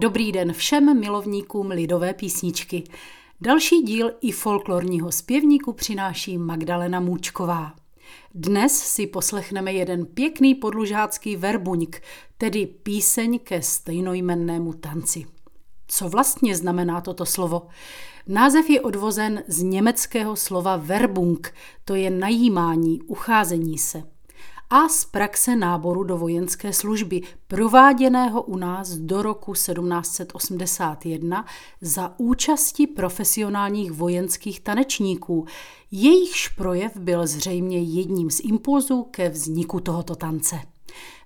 Dobrý den všem milovníkům lidové písničky. Další díl i folklorního zpěvníku přináší Magdalena Můčková. Dnes si poslechneme jeden pěkný podlužácký verbuňk, tedy píseň ke stejnojmennému tanci. Co vlastně znamená toto slovo? Název je odvozen z německého slova verbung, to je najímání, ucházení se a z praxe náboru do vojenské služby, prováděného u nás do roku 1781 za účasti profesionálních vojenských tanečníků. Jejichž projev byl zřejmě jedním z impulzů ke vzniku tohoto tance.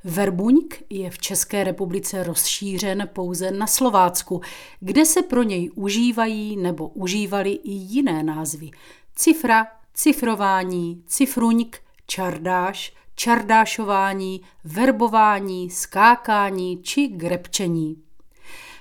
Verbuňk je v České republice rozšířen pouze na Slovácku, kde se pro něj užívají nebo užívali i jiné názvy. Cifra, cifrování, cifruňk, čardáš, čardášování, verbování, skákání či grepčení.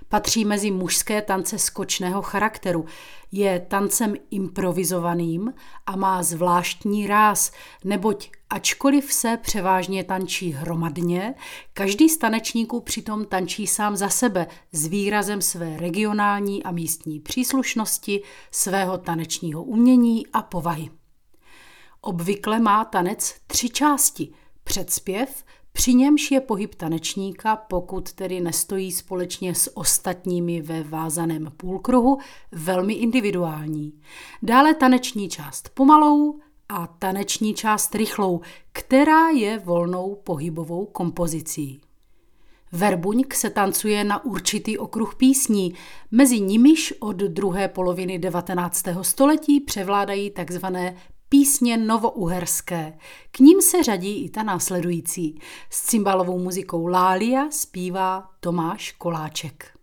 Patří mezi mužské tance skočného charakteru. Je tancem improvizovaným a má zvláštní ráz, neboť ačkoliv se převážně tančí hromadně, každý z tanečníků přitom tančí sám za sebe s výrazem své regionální a místní příslušnosti, svého tanečního umění a povahy. Obvykle má tanec tři části. Předspěv, při němž je pohyb tanečníka, pokud tedy nestojí společně s ostatními ve vázaném půlkruhu, velmi individuální. Dále taneční část pomalou a taneční část rychlou, která je volnou pohybovou kompozicí. Verbuňk se tancuje na určitý okruh písní, mezi nimiž od druhé poloviny 19. století převládají takzvané písně novouherské. K ním se řadí i ta následující. S cymbalovou muzikou Lália zpívá Tomáš Koláček.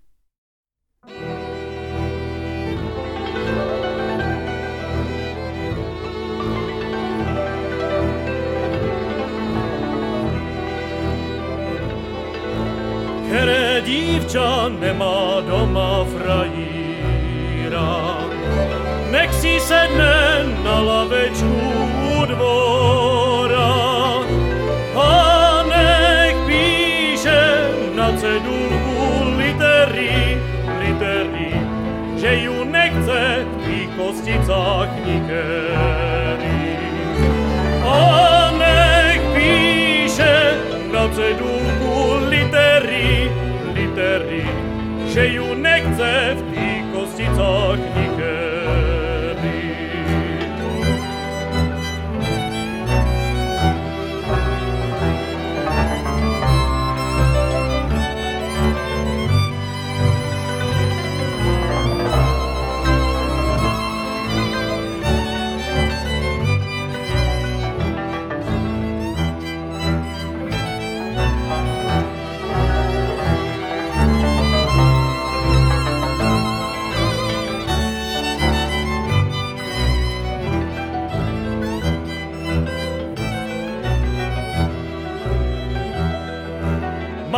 Které dívča nemá doma frajíra, nech si sedne na lavečku u dvora a nech píše na cedulku litery, litery, že ju nechce v kosticách nikery. A nech píše na cedulku litery, litery, že ju nechce v kosticách nikery.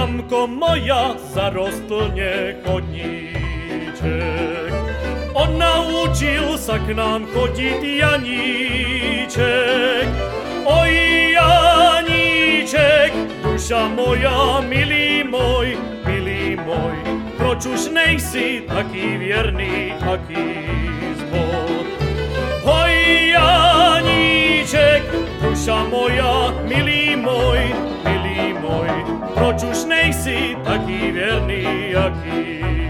Mamko moja, zarostlně chodníček. On naučil se k nám chodit Janíček. Oj, Janíček, duša moja, milý můj, milý můj, proč už nejsi taký věrný, taký zbor? Oj, Janíček, duša moja, milý proč už nejsi taký věrný, jaký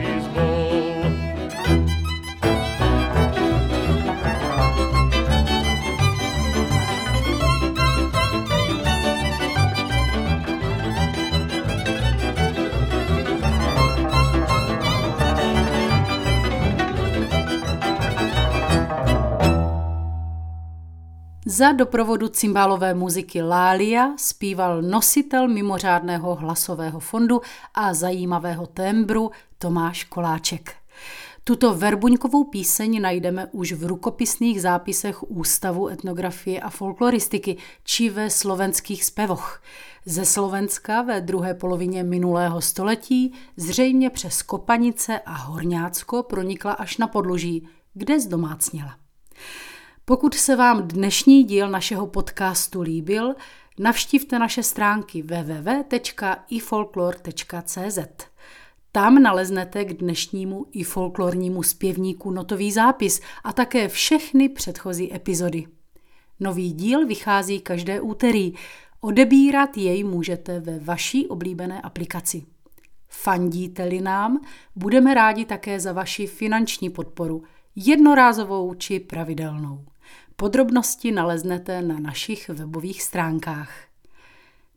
Za doprovodu cymbálové muziky Lália zpíval nositel mimořádného hlasového fondu a zajímavého tembru Tomáš Koláček. Tuto verbuňkovou píseň najdeme už v rukopisných zápisech Ústavu etnografie a folkloristiky či ve slovenských spevoch. Ze Slovenska ve druhé polovině minulého století zřejmě přes Kopanice a Horňácko pronikla až na podloží, kde zdomácněla. Pokud se vám dnešní díl našeho podcastu líbil, navštivte naše stránky www.ifolklor.cz. Tam naleznete k dnešnímu i folklornímu zpěvníku notový zápis a také všechny předchozí epizody. Nový díl vychází každé úterý. Odebírat jej můžete ve vaší oblíbené aplikaci. Fandíte-li nám, budeme rádi také za vaši finanční podporu, jednorázovou či pravidelnou. Podrobnosti naleznete na našich webových stránkách.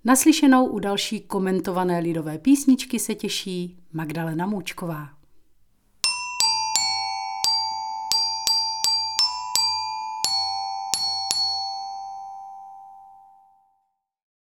Naslyšenou u další komentované lidové písničky se těší Magdalena Můčková.